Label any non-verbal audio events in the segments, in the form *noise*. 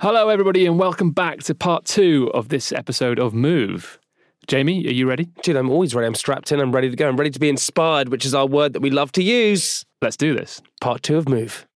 Hello, everybody, and welcome back to part two of this episode of Move. Jamie, are you ready? Dude, I'm always ready. I'm strapped in. I'm ready to go. I'm ready to be inspired, which is our word that we love to use. Let's do this. Part two of Move.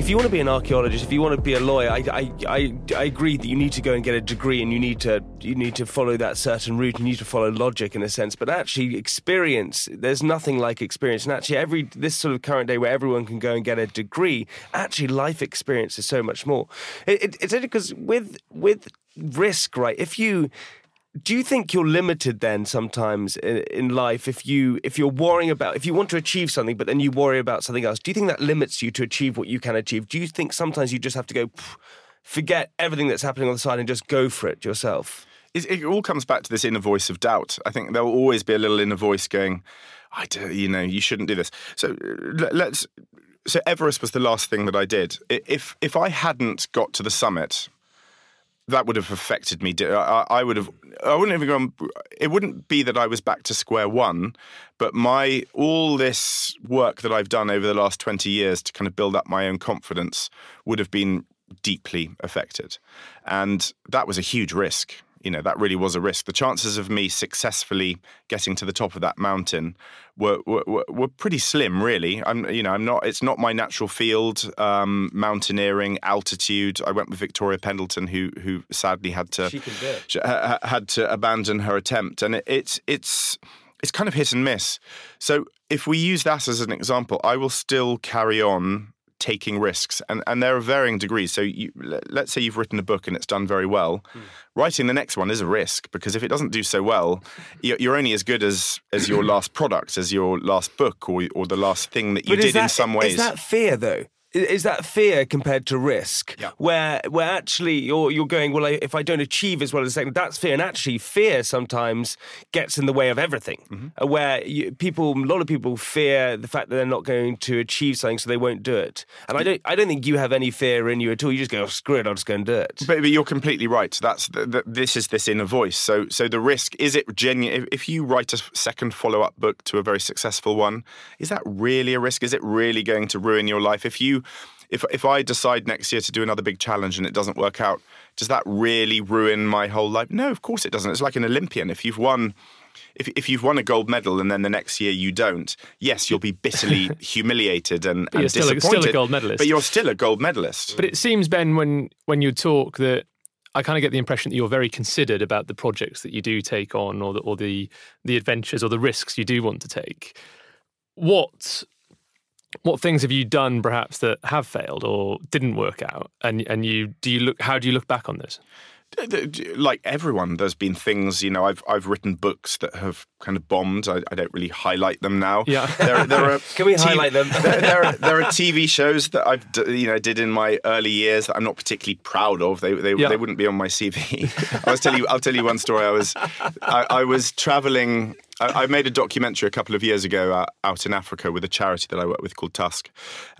If you want to be an archaeologist, if you want to be a lawyer, I, I, I, I agree that you need to go and get a degree, and you need to you need to follow that certain route. You need to follow logic in a sense, but actually, experience. There's nothing like experience, and actually, every this sort of current day where everyone can go and get a degree, actually, life experience is so much more. It, it, it's because with with risk, right? If you do you think you're limited then sometimes in, in life if you if you're worrying about if you want to achieve something but then you worry about something else do you think that limits you to achieve what you can achieve do you think sometimes you just have to go forget everything that's happening on the side and just go for it yourself it, it all comes back to this inner voice of doubt. I think there will always be a little inner voice going, "I do, you know, you shouldn't do this." So let- let's. So Everest was the last thing that I did. If if I hadn't got to the summit, that would have affected me. I, I would have. I wouldn't have gone. It wouldn't be that I was back to square one, but my all this work that I've done over the last twenty years to kind of build up my own confidence would have been deeply affected, and that was a huge risk. You know, that really was a risk. The chances of me successfully getting to the top of that mountain were were, were- pretty slim, really. I'm, you know, I'm not. It's not my natural field. Um, mountaineering, altitude. I went with Victoria Pendleton, who who sadly had to She can do it. sh- ha- ha- had to abandon her attempt, and it, it's it's it's kind of hit and miss. So if we use that as an example, I will still carry on taking risks, and and there are varying degrees. So you, let's say you've written a book and it's done very well. Hmm. Writing the next one is a risk because if it doesn't do so well, *laughs* you're, you're only as good as as your last product, as your last book, or or the last thing that you But did that, in some ways. Is that fear though? Is that fear compared to risk? Yeah. Where where actually you're you're going well I- if I don't achieve as well as second that's fear and actually fear sometimes gets in the way of everything. Mm-hmm. Uh, Where you, people a lot of people fear the fact that they're not going to achieve something so they won't do it. And I don't I don't think you have any fear in you at all. You just go oh, screw it I'll just go and do it. But, but you're completely right. That's the, the, this is this inner voice. So so the risk is it genuine? If, if you write a second follow up book to a very successful one, is that really a risk? Is it really going to ruin your life? If you if if I decide next year to do another big challenge and it doesn't work out, does that really ruin my whole life? No, of course it doesn't. It's like an Olympian. If you've won. If, if you've won a gold medal and then the next year you don't, yes, you'll be bitterly *laughs* humiliated and, you're and still a- still a disappointed. gold medalist. But you're still a gold medalist. But it seems, Ben, when when you talk that I kind of get the impression that you're very considered about the projects that you do take on, or the or the the adventures or the risks you do want to take. What what things have you done, perhaps that have failed or didn't work out? And and you do you look how do you look back on this? like everyone, there's been things. You know, I've I've written books that have kind of bombed. I, I don't really highlight them now. Yeah. *laughs* there, there are. Can we TV highlight them? *laughs* there, there, are, there are TV shows that I've d- you know did in my early years that I'm not particularly proud of. They they, Yeah. they wouldn't be on my CV. I was tell you I'll tell you one story. I was I, I was traveling. I, I made a documentary a couple of years ago uh, out in Africa with a charity that I work with called Tusk,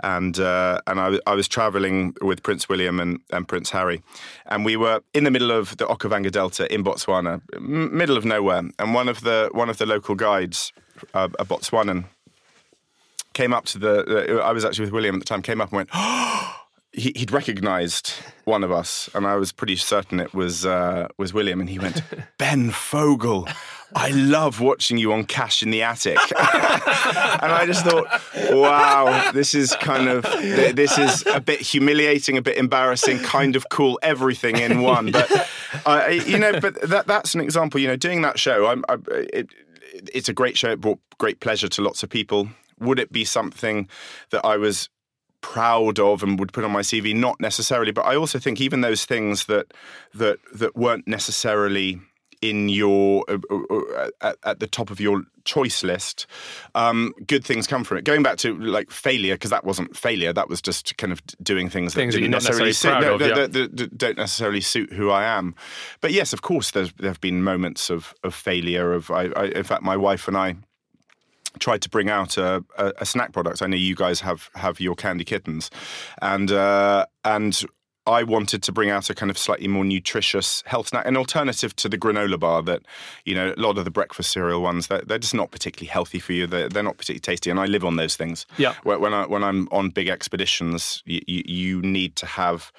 and uh, and I, was- I was traveling with Prince William and, and Prince Harry, and we were in the middle of the Okavango Delta in Botswana, m- middle of nowhere, and one of the one of the local guides, uh, a Botswanan, came up to the. I was actually with William at the time. Came up and went. *gasps* he, he'd recognised one of us, and I was pretty certain it was uh, was William. And he went, *laughs* "Ben Fogle, I love watching you on Cash in the Attic." *laughs* and I just thought, "Wow, this is kind of this is a bit humiliating, a bit embarrassing, kind of cool, everything in one." But uh, you know, but that that's an example. You know, doing that show, I'm, I, it, it's a great show. It brought great pleasure to lots of people. Would it be something that I was proud of and would put on my CV? Not necessarily, but I also think even those things that that that weren't necessarily in your uh, uh, at, at, the top of your choice list, um, good things come from it. Going back to like failure, because that wasn't failure. That was just kind of doing things, things that necessarily, necessarily suit, no, of, yeah. that, that don't necessarily suit who I am. But yes, of course, there have been moments of of failure. Of I, I, in fact, my wife and I tried to bring out a, a, a, snack product. I know you guys have have your candy kittens, and uh, and I wanted to bring out a kind of slightly more nutritious health snack, an alternative to the granola bar that, you know, a lot of the breakfast cereal ones, they're, they're just not particularly healthy for you. They're, they're, not particularly tasty. And I live on those things. Yeah. When, I, when I'm on big expeditions, you, you, you need to have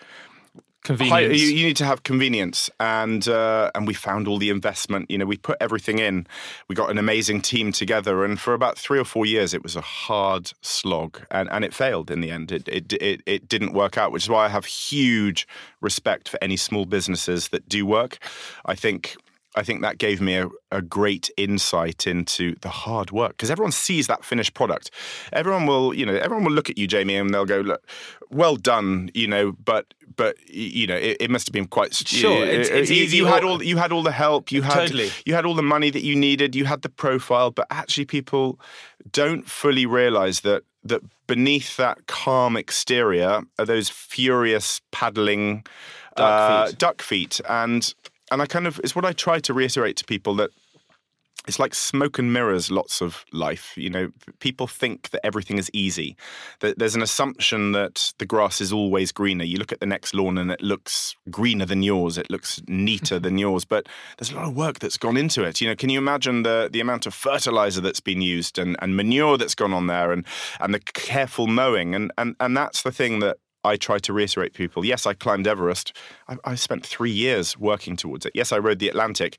you, you, need to have convenience, and uh, and we found all the investment. You know, we put everything in. We got an amazing team together, and for about three or four years, it was a hard slog, and, and it failed in the end. It, it it it didn't work out, which is why I have huge respect for any small businesses that do work. I think I think that gave me a, a great insight into the hard work because everyone sees that finished product. Everyone will, you know, everyone will look at you, Jamie, and they'll go, "Look, well done," you know. But, but you know, it, it must have been quite sure. It's, it's you, easy. You had all, you had all the help. You had, totally. you had all the money that you needed. You had the profile, but actually, people don't fully realize that that beneath that calm exterior are those furious paddling duck uh, duck feet, and and I kind of it's what I try to reiterate to people that it's like smoke and mirrors lots of life. You know people think that everything is easy that there's an assumption that the grass is always greener. You look at the next lawn and it looks greener than yours. It looks neater than *laughs* yours. But there's a lot of work that's gone into it. You know can you imagine the the amount of fertilizer that's been used and, and manure that's gone on there and and the careful mowing? And and and that's the thing that I try to reiterate people. Yes, I climbed Everest. I, I, spent three years working towards it. Yes, I rowed the Atlantic.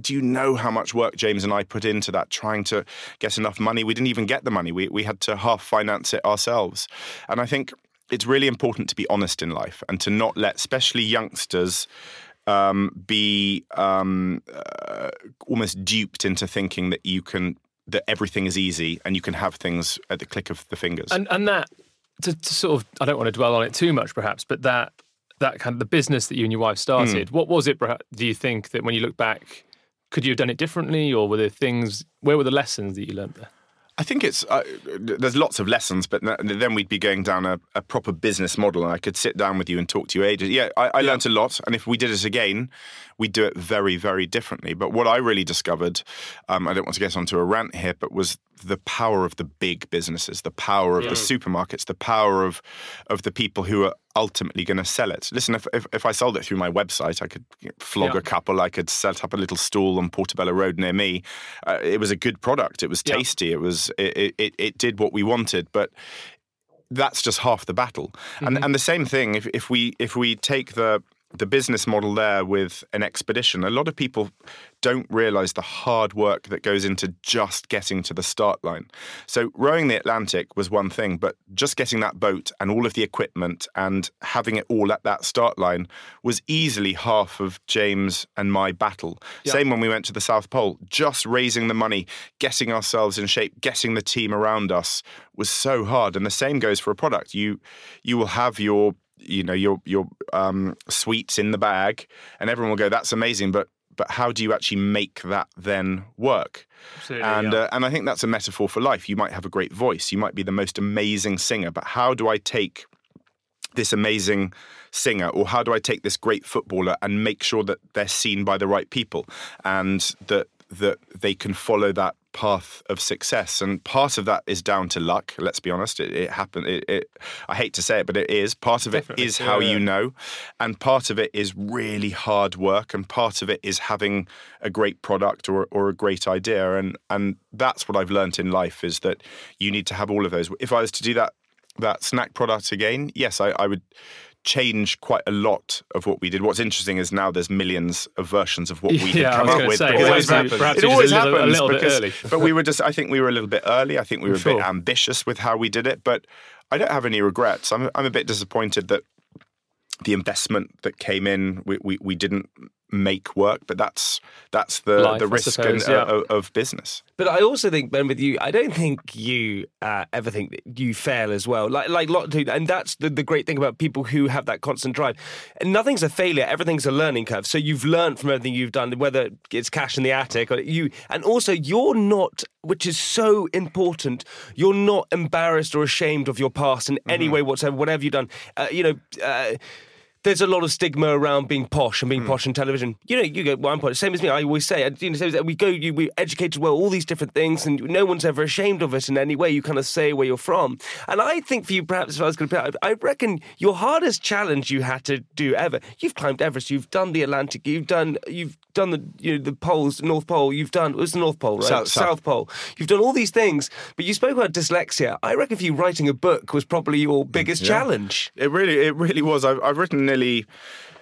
Do you know how much work James and I put into that, trying to get enough money? We didn't even get the money. We, we had to half finance it ourselves. And I think it's really important to be honest in life and to not let, especially youngsters, um, be um, uh, almost duped into thinking that you can that everything is easy and you can have things at the click of the fingers. And and that to, to, sort of I don't want to dwell on it too much, perhaps, but that that kind of the business that you and your wife started. Mm. What was it? Do you think that when you look back, could you have done it differently, or were there things? Where were the lessons that you learned there? I think it's uh, there's lots of lessons, but then we'd be going down a, a, proper business model, and I could sit down with you and talk to you ages. Yeah, I, I yeah. learned a lot, and if we did it again, we'd do it very, very differently. But what I really discovered, um, I don't want to get onto a rant here, but was the power of the big businesses, the power of yeah. the supermarkets, the power of of the people who are ultimately going to sell it. Listen, if, if, if I sold it through my website, I could flog yeah. a couple. I could set up a little stall on Portobello Road near me. Uh, it was a good product. It was tasty. Yeah. It was it, it it did what we wanted, but that's just half the battle. Mm-hmm. And and the same thing if, if we if we take the the business model there with an expedition, a lot of people don't realize the hard work that goes into just getting to the start line. So, rowing the Atlantic was one thing, but just getting that boat and all of the equipment and having it all at that start line was easily half of James and my battle. Same when we went to the South Pole, just raising the money, getting ourselves in shape, getting the team around us was so hard. And the same goes for a product. You you will have your you know your your um, sweets in the bag, and everyone will go, "That's amazing," but but how do you actually make that then work? Absolutely, and yeah. uh, and I think that's a metaphor for life. You might have a great voice, you might be the most amazing singer, but how do I take this amazing singer or how do I take this great footballer and make sure that they're seen by the right people and that that they can follow that path of success. And part of that is down to luck. Let's be honest. It, it happened. It, it, I hate to say it, but it is. Part of Definitely. it is how yeah, you know, and part of it is really hard work, and part of it is having a great product or, or a great idea. And and that's what I've learned in life is that you need to have all of those. If I was to do that that snack product again, yes, I, I would change quite a lot of what we did. What's interesting is now there's millions of versions of what we yeah, had come up with. Say, it always happens. It always a happens little, a little because, bit early. *laughs* but we were just. I think we were a little bit early. I think we were sure. a bit ambitious with how we did it. But I don't have any regrets. I'm I'm a bit disappointed that the investment that came in, we we, we didn't make work, but that's that's the Life, the risk suppose, and, yeah. uh, of, of business. But I also think, Ben, with you, I don't think you uh, ever think that you fail as well. Like, like lot, and that's the, the great thing about people who have that constant drive. And nothing's a failure; everything's a learning curve. So you've learned from everything you've done, whether it's cash in the attic or you. And also, you're not, which is so important. You're not embarrassed or ashamed of your past in any way whatsoever. Whatever you've done, uh, you know. There's a lot of stigma around being posh and being Hmm. posh in television. You know, you go, well, I'm posh. Same as me. I always say, you know, we go, you, we educated well, all these different things, and no one's ever ashamed of it in any way. You kind of say where you're from. And I think for you, perhaps if I was going to put I reckon your hardest challenge you had to do ever. You've climbed Everest. You've done the Atlantic. You've done, you've done the, you know, the poles, North Pole. You've done, it was the North Pole, right? South- South. Pole. You've done all these things, but you spoke about dyslexia. I reckon for you, writing a book was probably your biggest challenge. It really, it really was. I've, I've written nearly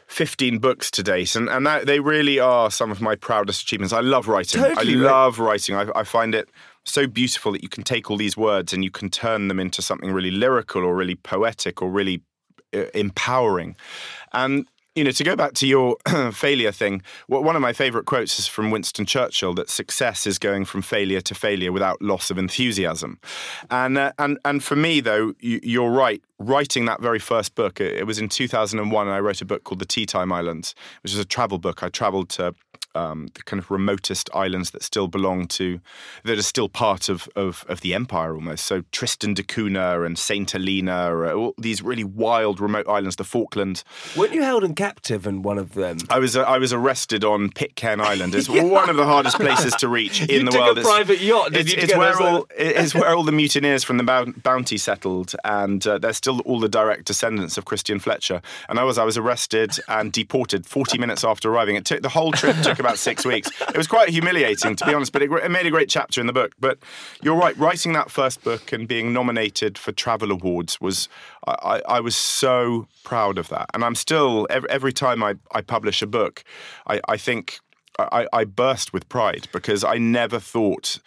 15 books to date, and, and that, they really are some of my proudest achievements. I love writing. Totally, I love writing. I, I find it so beautiful that you can take all these words and you can turn them into something really lyrical or really poetic or really uh, empowering. And you know, to go back to your *clears throat* failure thing, one of my favorite quotes is from Winston Churchill that success is going from failure to failure without loss of enthusiasm. And uh, and and for me though, you, you're right. Writing that very first book, it, was in 2001, and I wrote a book called The Tea Time Islands, which is a travel book. I travelled to um, the kind of remotest islands that still belong to, that are still part of, of, of the empire almost. So Tristan da Cunha and Saint Helena, all these really wild remote islands, the Falklands. Weren't you held in captive in one of them? I was uh, I was arrested on Pitcairn Island. It's *laughs* one of the hardest places to reach *laughs* in You the took a world. It's- private yacht, It's, it's where all *laughs* it's where all the mutineers from the Bounty settled, and uh, they're still all the direct descendants of Christian Fletcher. And I was I was arrested and deported 40 minutes after arriving. It took the whole trip took about six weeks. It was quite humiliating to be honest, but it, it made a great chapter in the book. But you're right, writing that first book and being nominated for travel awards was I, I, was so proud of that, and I'm still every, every time I, I publish a book, I, I think I, I burst with pride because I never thought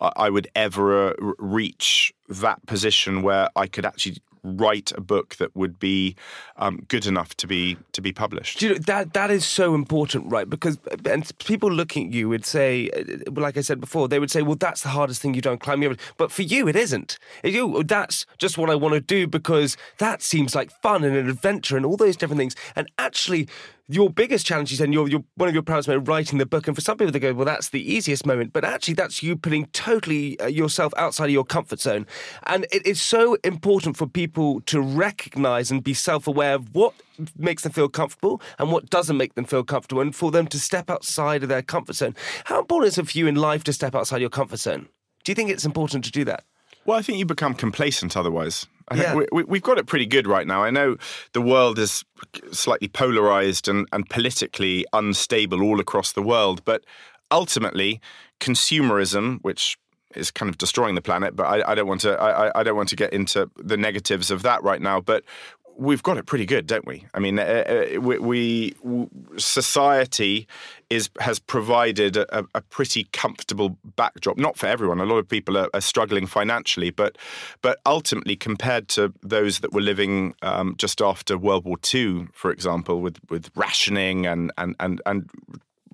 I I would ever uh, reach that position where I could actually write a book that would be um, good enough to be to be published. You know, that that is so important, right? Because and people looking at you would say, uh, like I said before, they would say, "Well, that's the hardest thing you've done, climbing Everest." But for you, it isn't. You, that's just what I want to do because that seems like fun and an adventure and all those different things. And actually, your biggest challenge, you said, and you're, you're one of your proudest moments, writing the book. And for some people, they go, "Well, that's the easiest moment," but actually, that's you putting totally uh, yourself outside of your comfort zone. And it is so important for people to recognise and be self-aware of what makes them feel comfortable and what doesn't make them feel comfortable, and for them to step outside of their comfort zone. How important is it for you in life to step outside your comfort zone? Do you think it's important to do that? Well, I think you become complacent otherwise. I think Yeah. we, we, we've got it pretty good right now. I know the world is slightly polarized and, and politically unstable all across the world, but ultimately, consumerism, which is kind of destroying the planet, but I, I don't want to. I- I don't want to get into the negatives of that right now. But we've got it pretty good, don't we? I mean, uh, uh, we, we society is has provided a, a pretty comfortable backdrop. Not for everyone. A lot of people are, are struggling financially, but but ultimately, compared to those that were living um, just after World War II, for example, with with rationing and and and and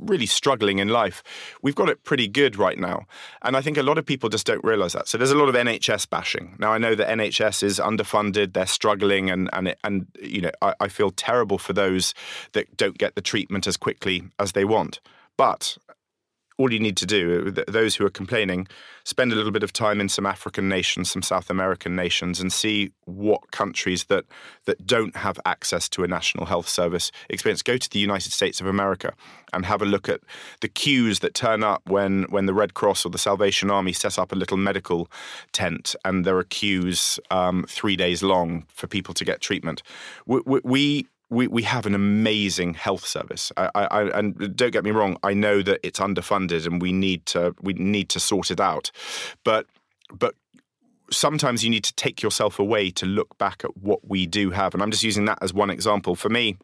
really struggling in life. We've got it pretty good right now. And I think a lot of people just don't realize that. So there's a lot of NHS bashing. Now I know that NHS is underfunded, they're struggling and and it, and you know, I, I feel terrible for those that don't get the treatment as quickly as they want. But all you need to do, those who are complaining, spend a little bit of time in some African nations, some South American nations, and see what countries that that don't have access to a national health service experience. Go to the United States of America and have a look at the queues that turn up when when the Red Cross or the Salvation Army set up a little medical tent, and there are queues um, three days long for people to get treatment. we, we, we we, have an amazing health service. I, I, and don't get me wrong, I know that it's underfunded and we need to we need to sort it out. But but sometimes you need to take yourself away to look back at what we do have. And I'm just using that as one example. For me,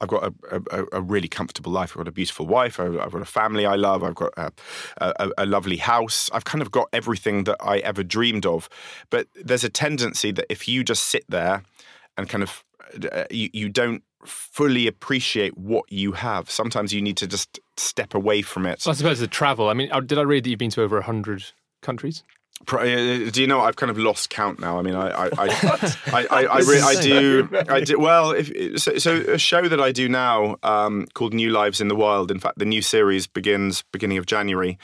I've got a, a, a really comfortable life. I've got a beautiful wife. I've, I've got a family I love. I've got a, a, a lovely house. I've kind of got everything that I ever dreamed of. But there's a tendency that if you just sit there and kind of you, you don't fully appreciate what you have. Sometimes you need to just step away from it. I suppose the travel. I mean, uh, did I read that you've been to over hundred countries? Uh, do you know I've kind of lost count now? I mean, I, I, I, *laughs* I, I, I, re- I, *laughs* do, I do. Well, if, so, so, a show that I do now um, called New Lives in the Wild. In fact, the new series begins beginning of January.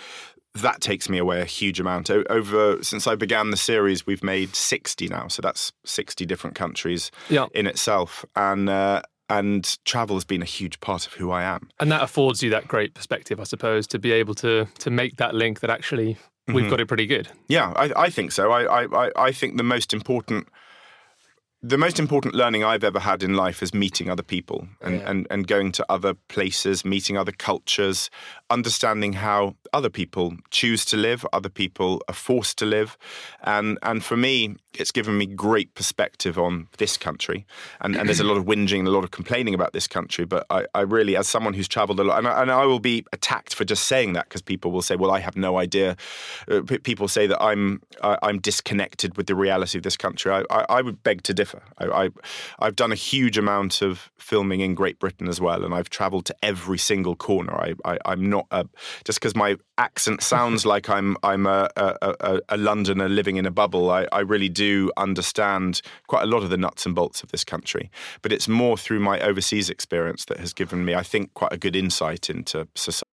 That takes me away a huge amount. Over since I began the series, we've made sixty now, so that's sixty different countries yeah. in itself, and. Uh, and travel has been a huge part of who I am. And that affords you that great perspective, I suppose, to be able to to make that link that actually we've mm-hmm. got it pretty good. Yeah, I, I think so. I, I, I think the most important the most important learning I've ever had in life is meeting other people and, yeah. and, and going to other places, meeting other cultures, understanding how other people choose to live, other people are forced to live. And and for me, it's given me great perspective on this country. And, and there's a lot of whinging and a lot of complaining about this country. But I, I really, as someone who's traveled a lot, and I, and I will be attacked for just saying that because people will say, well, I have no idea. Uh, people say that I'm I'm disconnected with the reality of this country. I, I, I would beg to differ. I, I, have done a huge amount of filming in Great Britain as well, and I've traveled to every single corner. I, I, am not a, just because my accent *laughs* sounds like I'm I'm a, a, a, a Londoner living in a bubble. I, I really do understand quite a lot of the nuts and bolts of this country. But it's more through my overseas experience that has given me, I think, quite a good insight into society.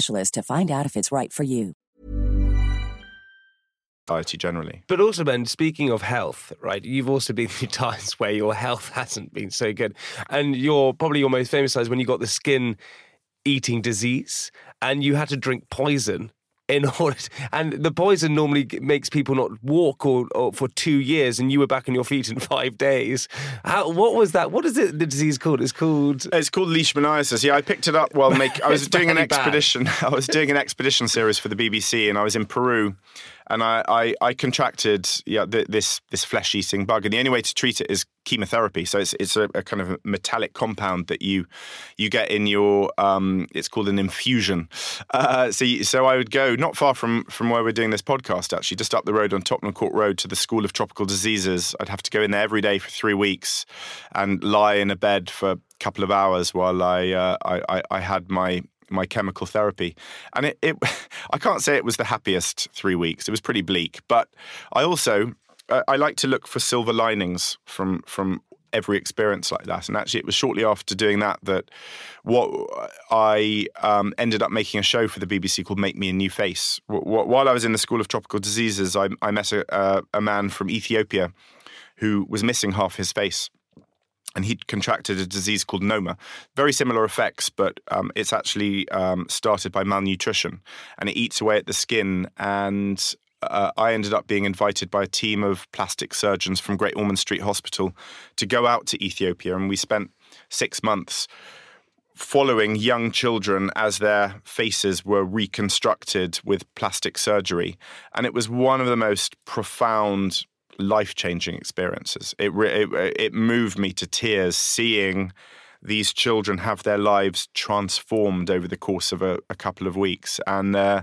specialist to find out if it's right for you. Society generally. But also, Ben, speaking of health, right? You've also been *laughs* through times where your health *laughs* hasn't been so good. And you're probably your most famous is when you got the skin eating disease and you had to drink poison in *laughs* order to, and the poison normally makes people not walk or, or, for two years and you were back on your feet in *laughs* five days. How, what was that? What is it the disease called? It's called it's called leishmaniasis. Yeah i picked it up while make, i *laughs* was doing an expedition bad. i was doing an expedition series for the bbc and i was in peru and I, I, I contracted yeah th- this this flesh eating bug, and the only way to treat it is chemotherapy. So it's it's a, a kind of a metallic compound that you you get in your um, it's called an infusion. Uh, so so I would go not far from from where we're doing this podcast, actually, just up the road on Tottenham Court Road to the School of Tropical Diseases. I'd have to go in there every day for three weeks and lie in a bed for a couple of hours while I uh, I, I had my my chemical therapy. And it, it *laughs* I can't say it was the happiest three weeks. It was pretty bleak. But I also I like to look for silver linings from from every experience like that. And actually, it was shortly after doing that that what I um, ended up making a show for the BBC called "Make Me a New Face." While I was in the School of Tropical Diseases, I, I met a, a man from Ethiopia who was missing half his face and he'd contracted a disease called noma. Very similar effects, but um, it's actually um, started by malnutrition, and it eats away at the skin. And uh, I ended up being invited by a team of plastic surgeons from Great Ormond Street Hospital to go out to Ethiopia, and we spent six months following young children as their faces were reconstructed with plastic surgery. And it was one of the most profound life changing experiences. It, re- it it moved me to tears seeing these children have their lives transformed over the course of a, a couple of weeks, and uh,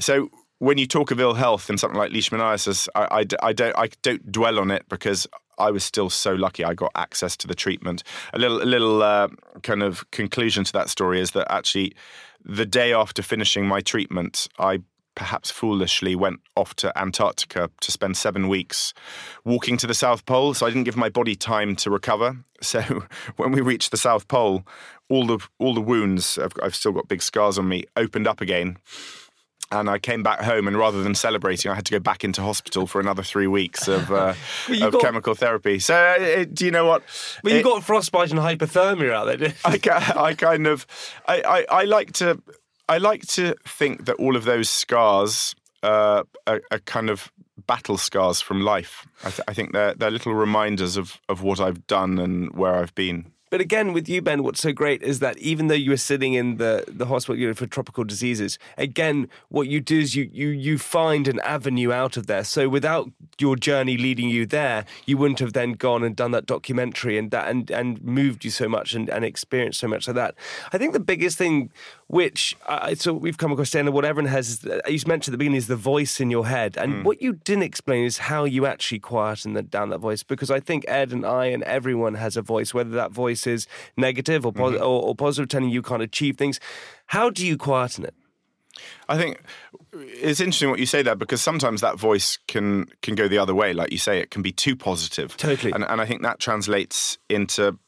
so when you talk of ill health and something like leishmaniasis, I, I, I, don't I don't dwell on it because I was still so lucky. I got access to the treatment. A little, a little uh, kind of conclusion to that story is that actually, the day after finishing my treatment, I perhaps foolishly went off to Antarctica to spend seven weeks walking to the South Pole. So I didn't give my body time to recover. *laughs* So when we reached the South Pole, all the all the wounds I've, I've still got big scars on me opened up again and I came back home, and rather than celebrating, I had to go back into hospital for another three weeks of, uh, *laughs* of got, chemical therapy. So, uh, do you know what? Well, you it, got frostbite and hypothermia out there. I, I kind of, I, I, I, like to, I like to think that all of those scars uh, are, are, kind of battle scars from life. I, th- I think they're they're little reminders of of what I've done and where I've been. But again, with you, Ben, what's so great is that even though you were sitting in the, the hospital know, for tropical diseases, again, what you do is you, you you find an avenue out of there. So without your journey leading you there, you wouldn't have then gone and done that documentary and that and, and moved you so much and, and experienced so much of that. I think the biggest thing which I, so we've come across saying what everyone has, you mentioned at the beginning, is the voice in your head. And mm. what you didn't explain is how you actually quieten the, down that voice. Because I think Ed and I and everyone has a voice, whether that voice is negative or, mm-hmm. or, or positive, telling you can't achieve things. How do you quieten it? I think it's interesting what you say there because sometimes that voice can can go the other way. Like you say, it can be too positive. Totally. And, and I think that translates into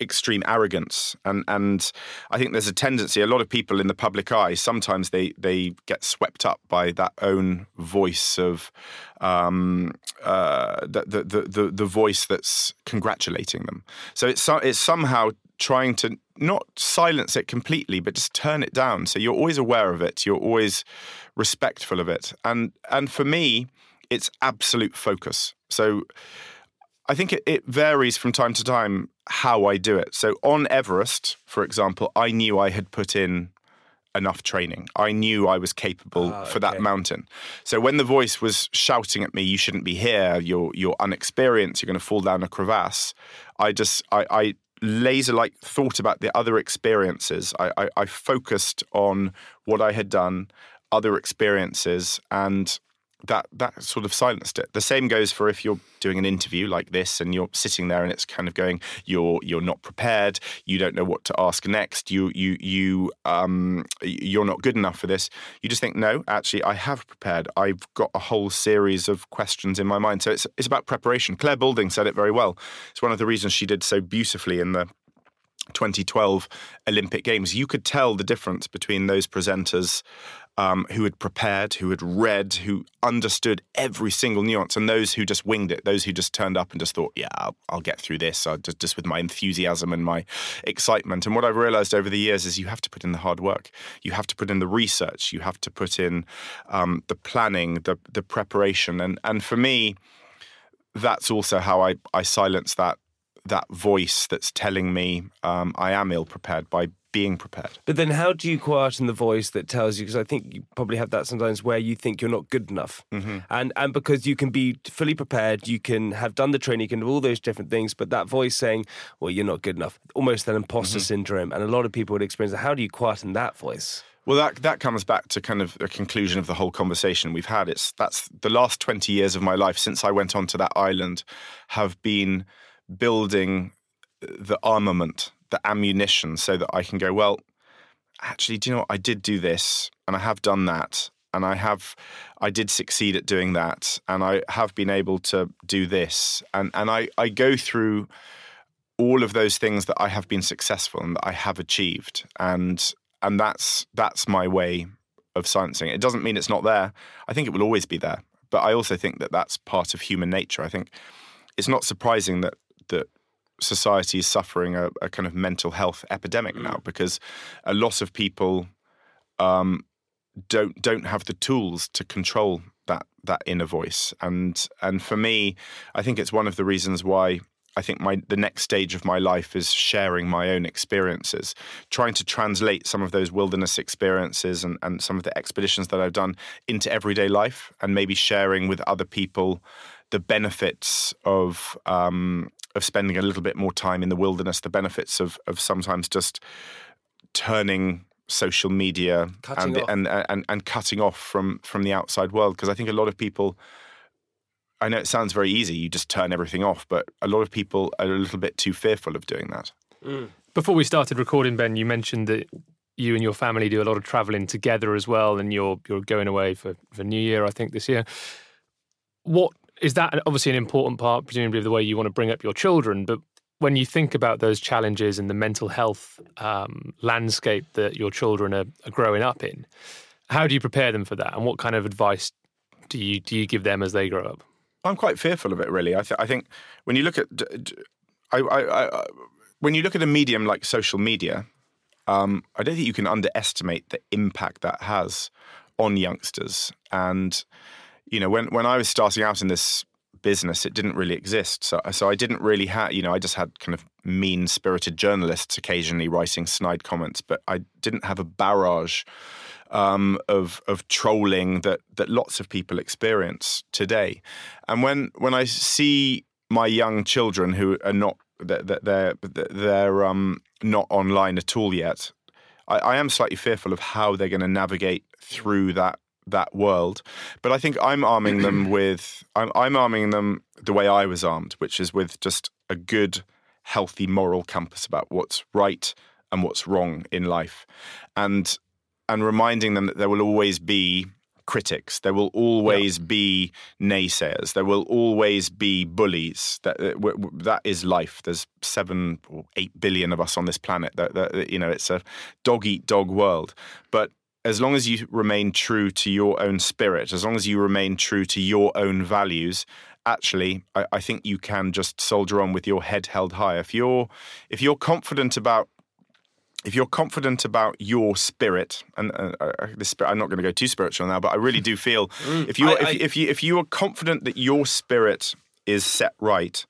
extreme arrogance and and I think there's a tendency a lot of people in the public eye sometimes they they get swept up by that own voice of um, uh, the, the, the the voice that's congratulating them so it's it's somehow trying to not silence it completely but just turn it down so you're always aware of it you're always respectful of it and and for me it's absolute focus so I think it, it, varies from time to time how I do it. So on Everest, for example, I knew I had put in enough training. I knew I was capable oh, for that mountain. So when the voice was shouting at me, "You shouldn't be here. You're you're unexperienced. You're going to fall down a crevasse," I just I, I laser like thought about the other experiences. I, I, I focused on what I had done, other experiences, and that that sort of silenced it. The same goes for if you're doing an interview like this and you're sitting there and it's kind of going, you're you're not prepared, you don't know what to ask next, you you you um you're not good enough for this. You just think, no, actually, I have prepared. I've got a whole series of questions in my mind. So it's it's about preparation. Clare Balding said it very well. It's one of the reasons she did so beautifully in the 2012 Olympic Games, you could tell the difference between those presenters um, who had prepared, who had read, who understood every single nuance, and those who just winged it, those who just turned up and just thought, "Yeah, I'll, I'll get through this," uh, just, just with my enthusiasm and my excitement. And what I've realized over the years is you have to put in the hard work, you have to put in the research, you have to put in um, the planning, the the preparation, and and for me, that's also how I I silence that that voice that's telling me um, I am ill prepared by being prepared. But then, how do you quieten the voice that tells you? Because I think you probably have that sometimes where you think you're not good enough, mm-hmm. and and because you can be fully prepared, you can have done the training, you can do all those different things, but that voice saying, "Well, you're not good enough," almost an imposter mm-hmm. syndrome, and a lot of people would experience that. How do you quieten that voice? Well, that that comes back to kind of the conclusion of the whole conversation we've had. It's that's the last twenty years of my life since I went onto that island have been building the armament, the ammunition, so that I can go, well, actually, do you know what? I did do this and I have done that. And I have, I did succeed at doing that. And I have been able to do this. And, and I, I go through all of those things that I have been successful and that I have achieved. And, and that's, that's my way of silencing it. It doesn't mean it's not there. I think it will always be there. But I also think that that's part of human nature. I think it's not surprising that that society is suffering a, a kind of mental health epidemic mm. now because a lot of people um, don't don't have the tools to control that that inner voice and and for me I think it's one of the reasons why I think my the next stage of my life is sharing my own experiences, trying to translate some of those wilderness experiences and, and some of the expeditions that I've done into everyday life and maybe sharing with other people the benefits of um, of spending a little bit more time in the wilderness, the benefits of of sometimes just turning social media and, off. and and and cutting off from from the outside world because I think a lot of people. I know it sounds very easy. You just turn everything off, but a lot of people are a little bit too fearful of doing that. Mm. Before we started recording, Ben, you mentioned that you and your family do a lot of traveling together as well, and you're you're going away for for New Year, I think, this year. What is that? Obviously, an important part, presumably, of the way you want to bring up your children. But when you think about those challenges and the mental health um, landscape that your children are, are growing up in, how do you prepare them for that? And what kind of advice do you do you give them as they grow up? I'm quite fearful of it, really. I, th- I think when you look at, I, I, I, when you look at a medium like social media, um, I don't think you can underestimate the impact that has on youngsters. And you know, when when I was starting out in this business, it didn't really exist. So so I didn't really have, you know, I just had kind of mean spirited journalists occasionally writing snide comments, but I didn't have a barrage um, of of trolling that that lots of people experience today. And when when I see my young children who are not that that they're they're um, not online at all yet, I, I am slightly fearful of how they're going to navigate through that that world. But I think I'm arming them *clears throat* with I'm, I'm arming them the way I was armed, which is with just a good, healthy moral compass about what's right and what's wrong in life, and and reminding them that there will always be critics. There will always be naysayers. There will always be bullies. That that w- w- that is life. There's seven or eight billion of us on this planet. That, that you know, it's a dog eat dog world. But as long as you remain true to your own spirit, as long as you remain true to your own values, actually, I, I think you can just soldier on with your head held high. If you're if you're confident about if you're confident about your spirit, and uh, uh, this, I'm not going to go too spiritual now, but I really do feel *laughs* if you I- if, I- if you if you are confident that your spirit is set right,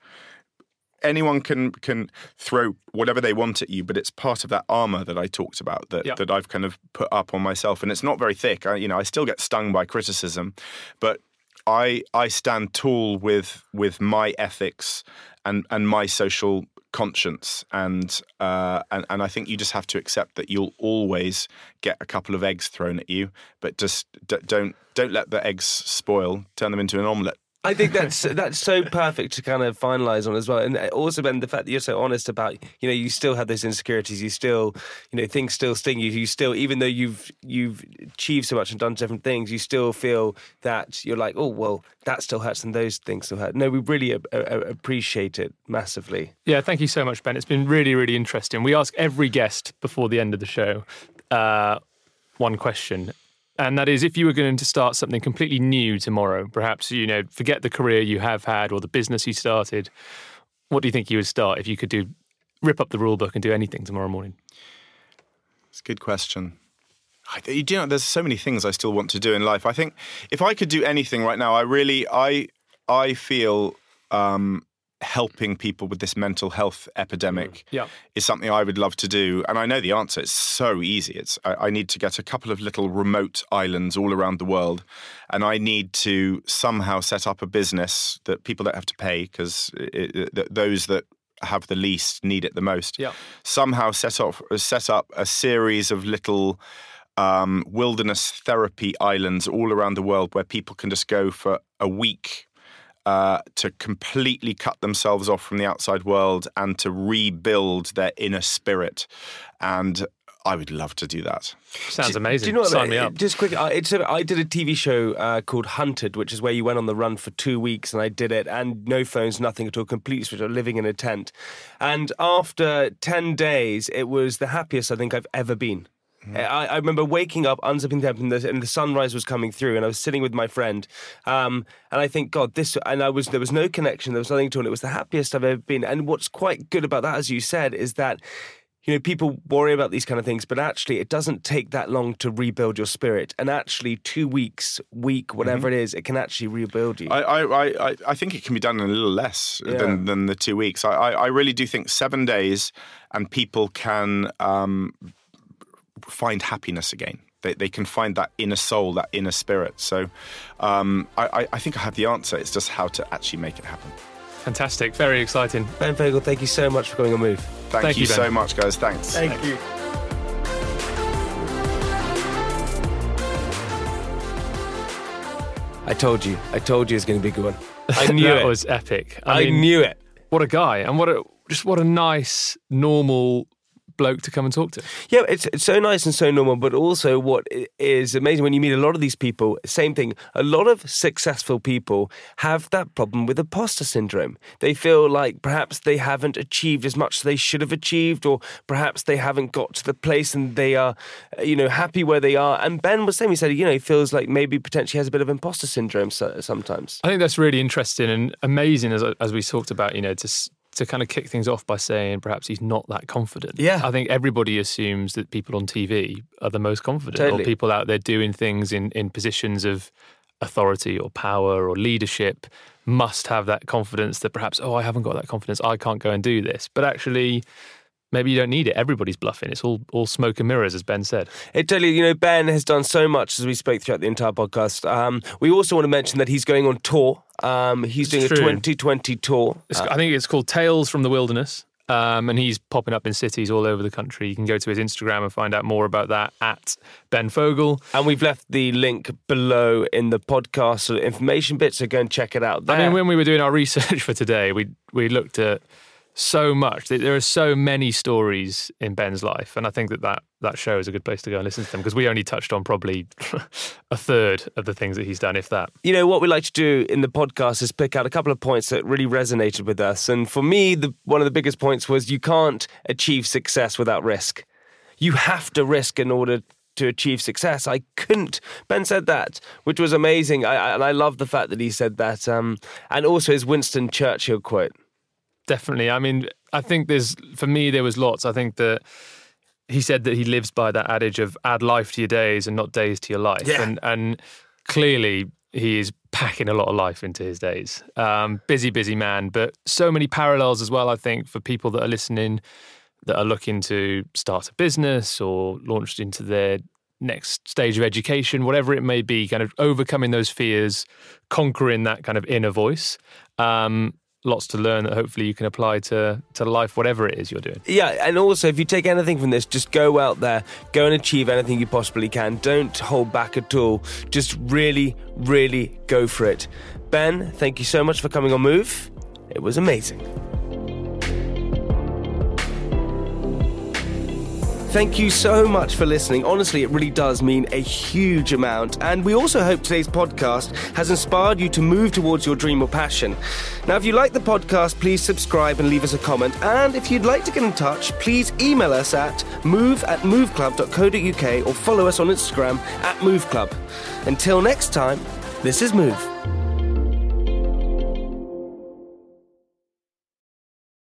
anyone can can throw whatever they want at you, but it's part of that armor that I talked about that Yeah. that I've kind of put up on myself, and it's not very thick. I, you know, I still get stung by criticism, but I I stand tall with with my ethics and and my social conscience and uh, and and I think you just have to accept that you'll always get a couple of eggs thrown at you, but just d- don't don't let the eggs spoil. Turn them into an omelette. I think that's that's so perfect to kind of finalize on as well, and also Ben, the fact that you're so honest about you know you still have those insecurities, you still you know things still sting you, you still even though you've you've achieved so much and done different things, you still feel that you're like oh well that still hurts and those things still hurt. No, we really a- a- appreciate it massively. Yeah, thank you so much, Ben. It's been really, really interesting. We ask every guest before the end of the show uh, one question, and that is if you were going to start something completely new tomorrow, perhaps, you know, forget the career you have had or the business you started, what do you think you would start if you could do rip up the rule book and do anything tomorrow morning? It's a good question. I, you know, there's so many things I still want to do in life. I think if I could do anything right now, I really, I, I feel um, helping people with this mental health epidemic Yeah. is something I would love to do. And I know the answer. It's so easy. It's I, I need to get a couple of little remote islands all around the world, and I need to somehow set up a business that people don't have to pay because those that have the least need it the most. Yeah. Somehow set up set up a series of little um, wilderness therapy islands all around the world where people can just go for a week uh, to completely cut themselves off from the outside world and to rebuild their inner spirit. And I would love to do that. Sounds Do- amazing. Do you know what? Sign me up. Just quick, I, it's a, I did a TV show uh, called Hunted, which is where you went on the run for two weeks, and I did it, and no phones, nothing at all, complete switch, off, living in a tent. And after ten days, it was the happiest I think I've ever been. I, I remember waking up, unzipping the tent, and the, and the sunrise was coming through, and I was sitting with my friend, um, and I think, God, this, and I was there was no connection, there was nothing to it. It was the happiest I've ever been. And what's quite good about that, as you said, is that you know, people worry about these kind of things, but actually, it doesn't take that long to rebuild your spirit. And actually, two weeks, week, whatever it is, it can actually rebuild you. I, I, I, I- I think it can be done in a little less Yeah. than, than the two weeks. I, I, I really do think seven days and people can um, find happiness again. They, they can find that inner soul, that inner spirit. So um, I, I think I have the answer. It's just how to actually make it happen. Fantastic. Very exciting. Ben Fogle, thank you so much for coming on Move. Thank, Thank you, you, so much, guys. Thanks. Thank you. I told you. I told you it's going to be a good one. I *laughs* knew that it. was epic. I, mean, knew it. What a guy, and what a just what a nice, normal bloke to come and talk to. Yeah, it's, it's so nice and so normal, but also what is amazing when you meet a lot of these people, same thing. A lot of successful people have that problem with imposter syndrome. They feel like perhaps they haven't achieved as much as they should have achieved, or perhaps they haven't got to the place and they are, you know, happy where they are. And Ben was saying, he said, you know, he feels like maybe potentially has a bit of imposter syndrome sometimes. I think that's really interesting and amazing, as as we talked about. You know, to to kind of kick things off by saying perhaps he's not that confident. Yeah. I think everybody assumes that people on TV are the most confident, Totally. or people out there doing things in in positions of authority or power or leadership must have that confidence that perhaps oh I haven't got that confidence I can't go and do this but actually maybe you don't need it everybody's bluffing it's all all smoke and mirrors as Ben said It totally, you know, Ben has done so much as we spoke throughout the entire podcast. Um, we also want to mention that he's going on tour. Um, he's doing It's a 2020 tour. It's, I think it's called Tales from the Wilderness. Um, and he's popping up in cities all over the country. You can go to his Instagram and find out more about that at Ben Fogle. And we've left the link below in the podcast of information bit, so go and check it out there. I mean, when we were doing our research *laughs* for today, we we looked at so much. There are so many stories in Ben's life, and I think that that, that show is a good place to go and listen to them because we only touched on probably *laughs* a third of the things that he's done, if that. you know, what we like to do in the podcast is pick out a couple of points that really resonated with us. And for me, the, one of the biggest points was you can't achieve success without risk. You have to risk in order to achieve success. I couldn't. Ben said that, which was amazing. I, I, and I love the fact that he said that. Um, and also his Winston Churchill quote. Definitely. I mean, I think there's for me there was lots. I think that he said that he lives by that adage of add life to your days and not days to your life. Yeah. And and clearly he is packing a lot of life into his days. Um, busy, busy man, but so many parallels as well. I think for people that are listening that are looking to start a business or launched into their next stage of education, whatever it may be, kind of overcoming those fears, conquering that kind of inner voice. Um, lots to learn that hopefully you can apply to to life, whatever it is you're doing. Yeah, and also if you take anything from this, just go out there, go and achieve anything you possibly can. Don't hold back at all. Just really, really go for it. Ben, thank you so much for coming on Move. It was amazing. Thank you so much for listening. Honestly, it really does mean a huge amount. And we also hope today's podcast has inspired you to move towards your dream or passion. Now, if you like the podcast, please subscribe and leave us a comment. And if you'd like to get in touch, please email us at move at moveclub.co.uk or follow us on Instagram at moveclub. Until next time, this is Move.